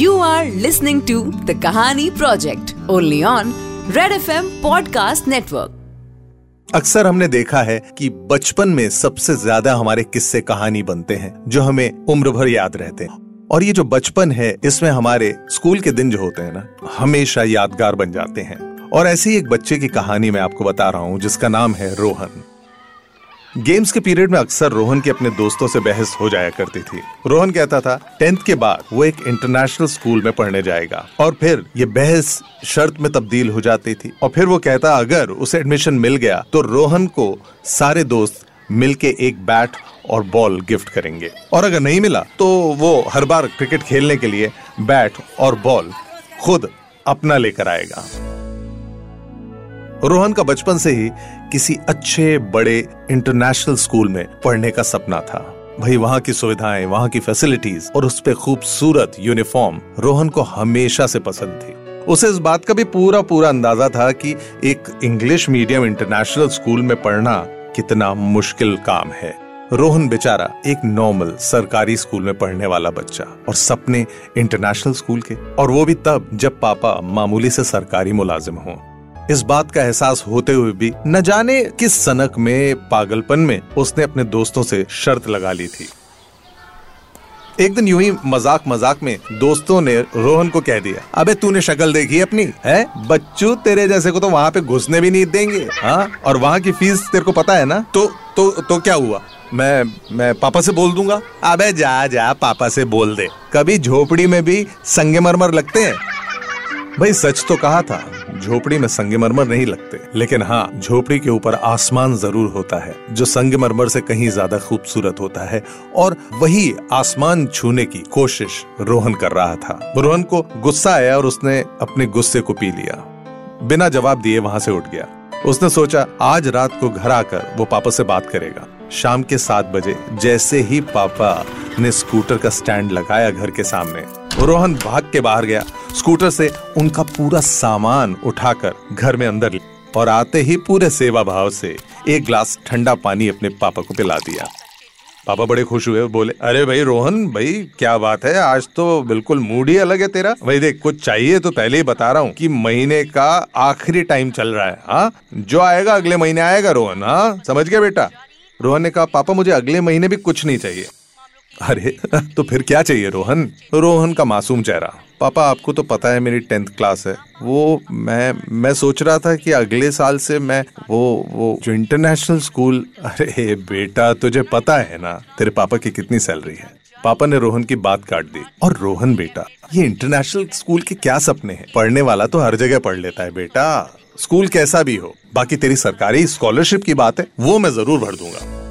You are listening to the Kahani Project, only on Red FM Podcast Network. अक्सर हमने देखा है कि बचपन में सबसे ज़्यादा हमारे किस्से कहानी बनते हैं, जो हमें उम्र भर याद रहते हैं। और ये जो बचपन है, इसमें हमारे स्कूल के दिन जो होते हैं ना, हमेशा यादगार बन जाते हैं। और ऐसे ही एक बच्चे की कहानी मैं आपको बता रहा हूँ, जिसका नाम है रोहन। गेम्स के पीरियड में अक्सर रोहन की अपने दोस्तों से बहस हो जाया करती थी। रोहन कहता था, टेंथ के बाद वो एक इंटरनेशनल स्कूल में पढ़ने जाएगा। और फिर ये बहस शर्त में तब्दील हो जाती थी। और फिर वो कहता, अगर उसे एडमिशन मिल गया तो रोहन को सारे दोस्त मिलके एक बैट और बॉल गिफ्ट करेंगे। और अगर नहीं मिला तो वो हर बार क्रिकेट खेलने के लिए बैट और बॉल खुद अपना लेकर आएगा। रोहन का बचपन से ही किसी अच्छे, बड़े इंटरनेशनल स्कूल में पढ़ने का सपना था। भाई, वहाँ की सुविधाएँ, वहाँ की फैसिलिटीज़ और उस पर खूबसूरत यूनिफॉर्म रोहन को हमेशा से पसंद थी। उसे इस बात का भी पूरा पूरा अंदाज़ा था कि एक इंग्लिश मीडियम इंटरनेशनल स्कूल में पढ़ना कितना मुश्किल काम है। रोहन बेचारा एक नॉर्मल सरकारी स्कूल में पढ़ने वाला बच्चा और सपने इंटरनेशनल स्कूल के। और वो भी तब, जब पापा मामूली से सरकारी मुलाजिम हों। इस बात का एहसास होते हुए भी न जाने किस सनक में, पागलपन में उसने अपने दोस्तों से शर्त लगा ली थी। एक दिन यूँ ही मज़ाक मज़ाक में दोस्तों ने रोहन को कह दिया, अबे तूने शक्ल देखी अपनी, है? बच्चू, तेरे जैसे को तो वहाँ पे घुसने भी नहीं देंगे हाँ? और वहाँ की फ़ीस तेरे को पता है ना? तो तो तो क्या हुआ? मैं मैं पापा से बोल दूँगा? अबे जा जा, पापा से बोल दे। कभी झोपड़ी में भी संगे मरमर लगते हैं? भाई, सच तो कहा था। झोपड़ी में संगमरमर नहीं लगते, लेकिन हाँ झोपड़ी के ऊपर आसमान ज़रूर होता है, जो संगमरमर से कहीं ज़्यादा खूबसूरत होता है, और वही आसमान छूने की कोशिश रोहन कर रहा था। रोहन को गुस्सा आया और उसने अपने गुस्से को पी लिया। बिना जवाब दिए वहाँ से उठ गया। उसने सोचा, आज रात को घर आकर वो पापा से बात करेगा। शाम के सात बजे, जैसे ही पापा ने स्कूटर का स्टैंड लगाया घर के सामने रोहन भाग के बाहर गया। स्कूटर से उनका पूरा सामान उठाकर घर में अंदर और आते ही पूरे सेवा भाव से एक ग्लास ठंडा पानी अपने पापा को पिला दिया। पापा बड़े खुश हुए, बोले, अरे भाई रोहन, भाई क्या बात है? आज तो बिल्कुल मूड ही अलग है तेरा। भाई देख, कुछ चाहिए तो पहले ही बता रहा हूँ कि महीने का आखिरी टाइम चल रहा है हाँ? जो आएगा, अगले महीने आएगा रोहन हाँ? समझ गया बेटा? रोहन ने कहा, पापा, मुझे अगले महीने भी कुछ नहीं चाहिए। अरे तो फिर क्या चाहिए रोहन? रोहन का मासूम चेहरा। पापा, आपको तो पता है मेरी टेंथ क्लास है। वो, मैं मैं सोच रहा था कि अगले साल से मैं वो वो जो इंटरनेशनल स्कूल, अरे, बेटा, तुझे पता है ना, तेरे पापा की कितनी सैलरी है। पापा ने रोहन की बात काट दी। और रोहन बेटा, ये इंटरनेशनल स्कूल के क्या सपने हैं? पढ़ने वाला तो हर जगह पढ़ लेता है बेटा। स्कूल कैसा भी हो, बाकी तेरी सरकारी स्कॉलरशिप की बात है, वो मैं ज़रूर भर दूँगा।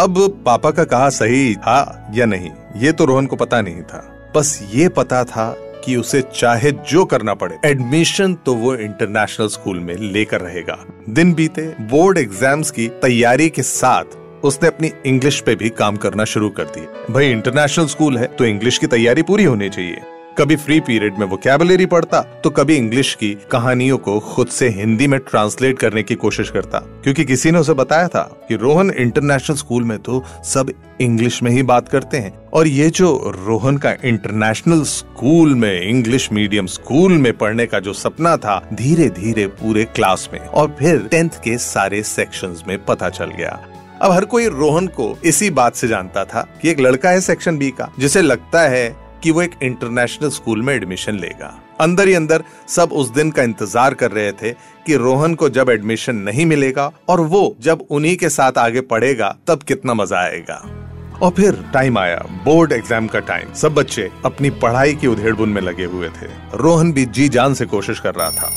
अब पापा का कहा सही था या नहीं, ये तो रोहन को पता नहीं था। बस ये पता था कि उसे चाहे जो करना पड़े, एडमिशन तो वो इंटरनेशनल स्कूल में लेकर रहेगा। दिन बीते, बोर्ड एग्ज़ाम्स की तैयारी के साथ उसने अपनी इंग्लिश पे भी काम करना शुरू कर दिया भाई, इंटरनेशनल स्कूल है तो इंग्लिश की तैयारी पूरी होनी चाहिए। कभी फ्री पीरियड में वो कैबलरी पढ़ता तो कभी इंग्लिश की कहानियों को खुद से हिंदी में ट्रांसलेट करने की कोशिश करता। क्योंकि किसी ने उसे बताया था कि रोहन इंटरनेशनल स्कूल में तो सब इंग्लिश में ही बात करते हैं। और ये जो रोहन का इंटरनेशनल स्कूल में इंग्लिश मीडियम स्कूल में पढ़ने का जो सपना था धीरे धीरे पूरे क्लास में और फिर टेंथ के सारे सेक्शंस में पता चल गया। अब हर कोई रोहन को इसी बात से जानता था कि एक लड़का है सेक्शन बी का, जिसे लगता है कि वो एक इंटरनेशनल स्कूल में एडमिशन लेगा। अंदर ही अंदर सब उस दिन का इंतज़ार कर रहे थे कि रोहन को जब एडमिशन नहीं मिलेगा और वो जब उन्हीं के साथ आगे पढ़ेगा, तब कितना मज़ा आएगा। और फिर टाइम आया बोर्ड एग्ज़ाम का टाइम सब बच्चे अपनी पढ़ाई की उधेड़बुन में लगे हुए थे। रोहन भी जी जान से कोशिश कर रहा था।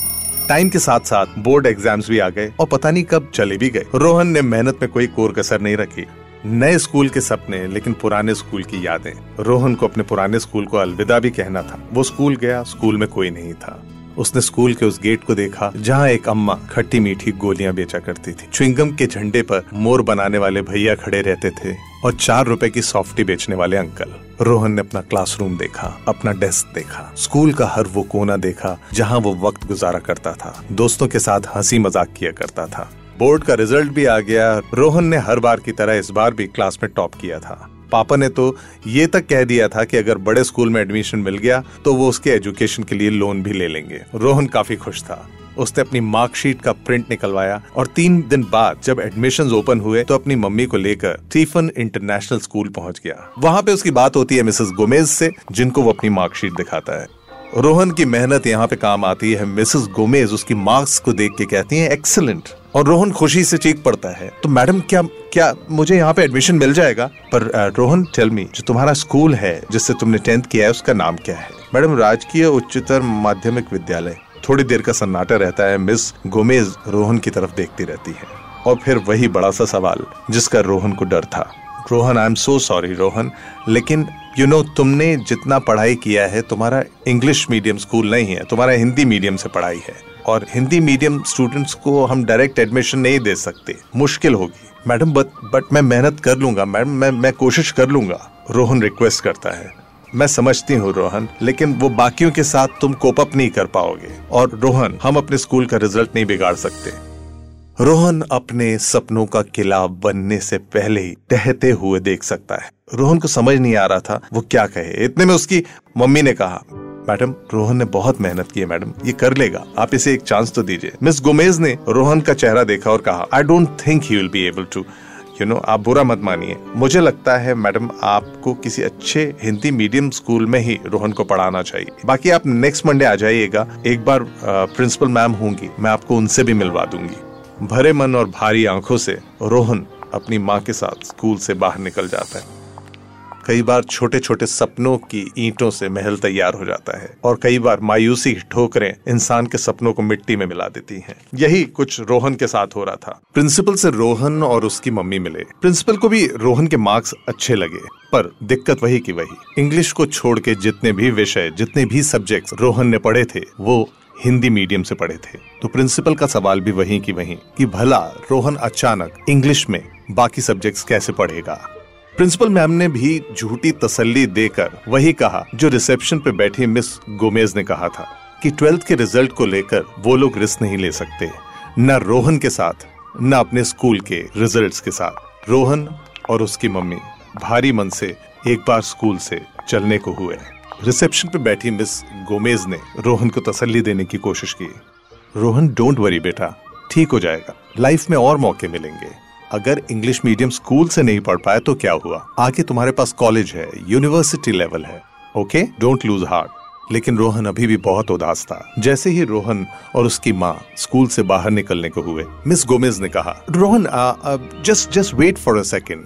टाइम के साथ साथ बोर्ड एग्ज़ाम्स भी आ गए और पता नहीं कब चले भी गए। रोहन ने मेहनत में कोई कोर कसर नहीं रखी। नए स्कूल के सपने, लेकिन पुराने स्कूल की यादें। रोहन को अपने पुराने स्कूल को अलविदा भी कहना था। वो स्कूल गया, स्कूल में कोई नहीं था। उसने स्कूल के उस गेट को देखा, जहाँ एक अम्मा खट्टी मीठी गोलियाँ बेचा करती थी। च्विंगम के झंडे पर मोर बनाने वाले भैया खड़े रहते थे और चार रुपए की सॉफ्टी बेचने वाले अंकल। रोहन ने अपना क्लासरूम देखा, अपना डेस्क देखा। स्कूल का हर वो कोना देखा, जहाँ वो वक्त गुजारा करता था। दोस्तों के साथ हँसी मज़ाक किया करता था। बोर्ड का रिज़ल्ट भी आ गया। रोहन ने हर बार की तरह इस बार भी क्लास में टॉप किया था। पापा ने तो ये तक कह दिया था कि अगर बड़े स्कूल में एडमिशन मिल गया तो वो उसके एजुकेशन के लिए लोन भी ले लेंगे। रोहन काफ़ी खुश था। उसने अपनी मार्कशीट का प्रिंट निकलवाया और तीन दिन बाद जब एडमिशन ओपन हुए तो अपनी मम्मी को लेकर स्टीफन इंटरनेशनल स्कूल पहुँच गया। वहाँ पे उसकी बात होती है मिसेस गोमेज से, जिनको वो अपनी मार्कशीट दिखाता है। रोहन की मेहनत यहाँ पे काम आती है। मिसेस गोमेज उसकी मार्क्स को देख के कहती हैं, एक्सलेंट। और रोहन खुशी से चीख पड़ता है। तो मैडम, क्या क्या मुझे यहाँ पे एडमिशन मिल जाएगा? पर रोहन टेल मी जो तुम्हारा स्कूल है, जिससे तुमने टेंथ किया है, उसका नाम क्या है? मैडम, राजकीय उच्चतर माध्यमिक विद्यालय। थोड़ी देर का सन्नाटा रहता है। मिस गोमेज रोहन की तरफ़ देखती रहती है। और फिर वही बड़ा सा सवाल, जिसका रोहन को डर था। Rohan I am so sorry Rohan, लेकिन यू नो तुमने जितना पढ़ाई किया है, तुम्हारा इंग्लिश मीडियम स्कूल नहीं है, तुम्हारा हिंदी मीडियम से पढ़ाई है। और हिंदी मीडियम स्टूडेंट्स को हम डायरेक्ट एडमिशन नहीं दे सकते। मुश्किल होगी। मैडम बट बट मैं मेहनत कर लूँगा। मैडम, मैं मैं कोशिश कर लूँगा। रोहन रिक्वेस्ट करता है। मैं समझती हूँ रोहन, लेकिन वो बाकियों के साथ तुम कोप अप नहीं कर पाओगे। और रोहन, हम अपने स्कूल का रिज़ल्ट नहीं बिगाड़ सकते। रोहन अपने सपनों का किला बनने से पहले ही टहते हुए देख सकता है। रोहन को समझ नहीं आ रहा था वो क्या कहे। इतने में उसकी मम्मी ने कहा, मैडम, रोहन ने बहुत मेहनत की है, मैडम। ये कर लेगा। आप इसे एक चांस तो दीजिए। मिस गोमेज ने रोहन का चेहरा देखा और कहा I don't think he will be able to you know आप बुरा मत मानिए। मुझे लगता है, मैडम, आपको किसी अच्छे हिंदी मीडियम स्कूल में ही रोहन को पढ़ाना चाहिए। बाकी आप नेक्स्ट मंडे आ जाइएगा। एक बार प्रिंसिपल मैम होंगी। मैं आपको उनसे भी मिलवा दूँगी। भरे मन और भारी आँखों से रोहन अपनी माँ के साथ स्कूल से बाहर निकल जाता है। कई बार छोटे छोटे सपनों की ईंटों से महल तैयार हो जाता है और कई बार मायूसी ठोकरें इंसान के सपनों को मिट्टी में मिला देती हैं। यही कुछ रोहन के साथ हो रहा था। प्रिंसिपल से रोहन और उसकी मम्मी मिले। प्रिंसिपल को भी रोहन के मार्क्स अच्छे लगे, पर दिक्कत वही की वही। इंग्लिश को छोड़ के जितने भी विषय, जितने भी सब्जेक्ट रोहन ने पढ़े थे, वो हिंदी मीडियम से पढ़े थे। तो प्रिंसिपल का सवाल भी वही की वही कि भला रोहन अचानक इंग्लिश में बाकी सब्जेक्ट्स कैसे पढ़ेगा? प्रिंसिपल मैम ने भी झूठी तसल्ली देकर वही कहा जो रिसेप्शन पे बैठी मिस गोमेज ने कहा था कि ट्वेल्थ के रिज़ल्ट को लेकर वो लोग रिस्क नहीं ले सकते, न रोहन के साथ, न अपने स्कूल के रिजल्ट्स के साथ। रोहन और उसकी मम्मी भारी मन से एक बार स्कूल से चलने को हुए रिसेप्शन पे बैठी मिस गोमेज ने रोहन को तसल्ली देने की कोशिश की। रोहन डोंट वरी बेटा, ठीक हो जाएगा। लाइफ में और मौके मिलेंगे। अगर इंग्लिश मीडियम स्कूल से नहीं पढ़ पाए तो क्या हुआ? आगे तुम्हारे पास कॉलेज है यूनिवर्सिटी लेवल है ओके डोंट लूज हार्ट लेकिन रोहन अभी भी बहुत उदास था। जैसे ही रोहन और उसकी माँ स्कूल से बाहर निकलने को हुए मिस गोमेज ने कहा, Rohan just just wait for a second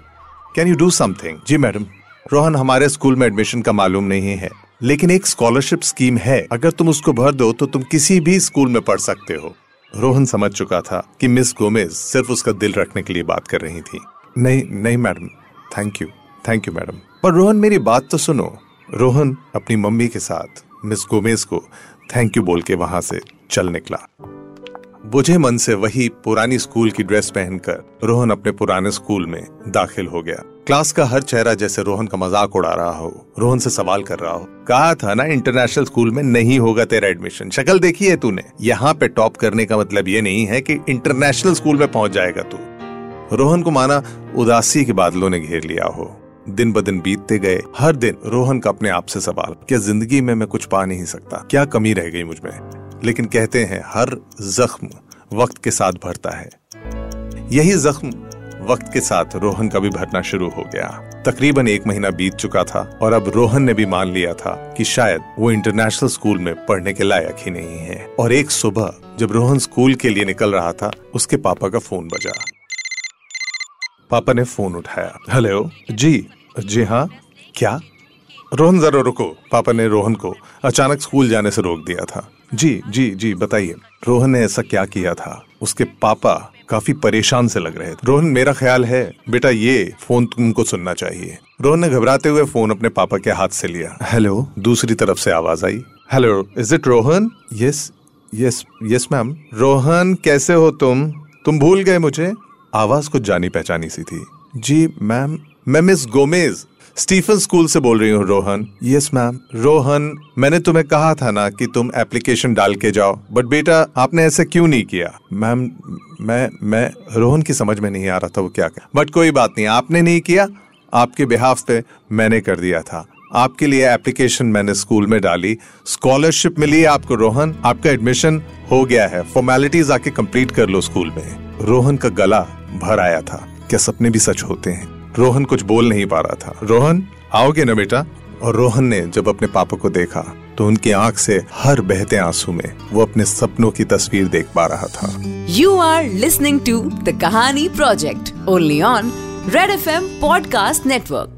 can you do something ji madam Rohan, हमारे स्कूल में एडमिशन का मालूम नहीं है, लेकिन एक स्कॉलरशिप स्कीम है। अगर तुम उसको भर दो तो तुम किसी भी स्कूल में पढ़ सकते हो। रोहन समझ चुका था कि मिस गोमेज सिर्फ़ उसका दिल रखने के लिए बात कर रही थी। नहीं नहीं madam thank you thank you madam. पर रोहन, मेरी बात तो सुनो। रोहन अपनी मम्मी के साथ मिस गोमेज को थैंक यू बोल के वहाँ से चल निकला। बुझे मन से वही पुरानी स्कूल की ड्रेस पहनकर रोहन अपने पुराने स्कूल में दाखिल हो गया। क्लास का हर चेहरा जैसे रोहन का मज़ाक उड़ा रहा हो। रोहन से सवाल कर रहा हो, कहा था ना इंटरनेशनल स्कूल में नहीं होगा तेरा एडमिशन शक्ल देखी है तूने? यहाँ पे टॉप करने का मतलब ये नहीं है कि इंटरनेशनल स्कूल में पहुँच जाएगा तू। रोहन को माना उदासी के बादलों ने घेर लिया हो। दिन ब दिन बीतते गए। हर दिन रोहन का अपने आप से सवाल, क्या ज़िंदगी में मैं कुछ पा नहीं सकता? क्या कमी रह गई मुझमें? लेकिन कहते हैं, हर जख्म वक्त के साथ भरता है। यही जख्म वक्त के साथ रोहन का भी भरना शुरू हो गया। तकरीबन एक महीना बीत चुका था और अब रोहन ने भी मान लिया था कि शायद वो इंटरनेशनल स्कूल में पढ़ने के लायक ही नहीं है। और एक सुबह जब रोहन स्कूल के लिए निकल रहा था, उसके पापा का फ़ोन बजा। पापा ने फ़ोन उठाया। हेलो? जी जी हाँ। क्या? रोहन, जरा रुको। पापा ने रोहन को अचानक स्कूल जाने से रोक दिया था। जी जी जी बताइए। रोहन ने ऐसा क्या किया था? उसके पापा काफ़ी परेशान से लग रहे थे। रोहन मेरा ख्याल है बेटा ये फ़ोन तुमको सुनना चाहिए। रोहन ने घबराते हुए फ़ोन अपने पापा के हाथ से लिया। हेलो? दूसरी तरफ़ से आवाज़ आई। Hello is it Rohan? Yes yes yes ma'am Rohan कैसे हो तुम? तुम भूल गए मुझे। आवाज़ कुछ जानी पहचानी सी थी। जी मैम मैं मिस गोमेज स्टीफन स्कूल से बोल रही हूँ रोहन। यस मैम रोहन मैंने तुम्हें कहा था ना कि तुम एप्लीकेशन डाल के जाओ बट बेटा आपने ऐसे क्यों नहीं किया? मैम मैं मैं रोहन की समझ में नहीं आ रहा था वो क्या बट कोई बात नहीं आपने नहीं किया। आपके बिहाफ पे मैंने कर दिया था। आपके लिए एप्लीकेशन मैंने स्कूल में डाली। स्कॉलरशिप मिली आपको रोहन। आपका एडमिशन हो गया है। फॉर्मेलिटीज आके कंप्लीट कर लो स्कूल में। रोहन का गला भर आया था। क्या सपने भी सच होते हैं? रोहन कुछ बोल नहीं पा रहा था। रोहन, आओगे ना बेटा? और रोहन ने जब अपने पापा को देखा तो उनकी आँख से हर बहते आँसू में वो अपने सपनों की तस्वीर देख पा रहा था। You are listening to the Kahani project only on Red F M podcast network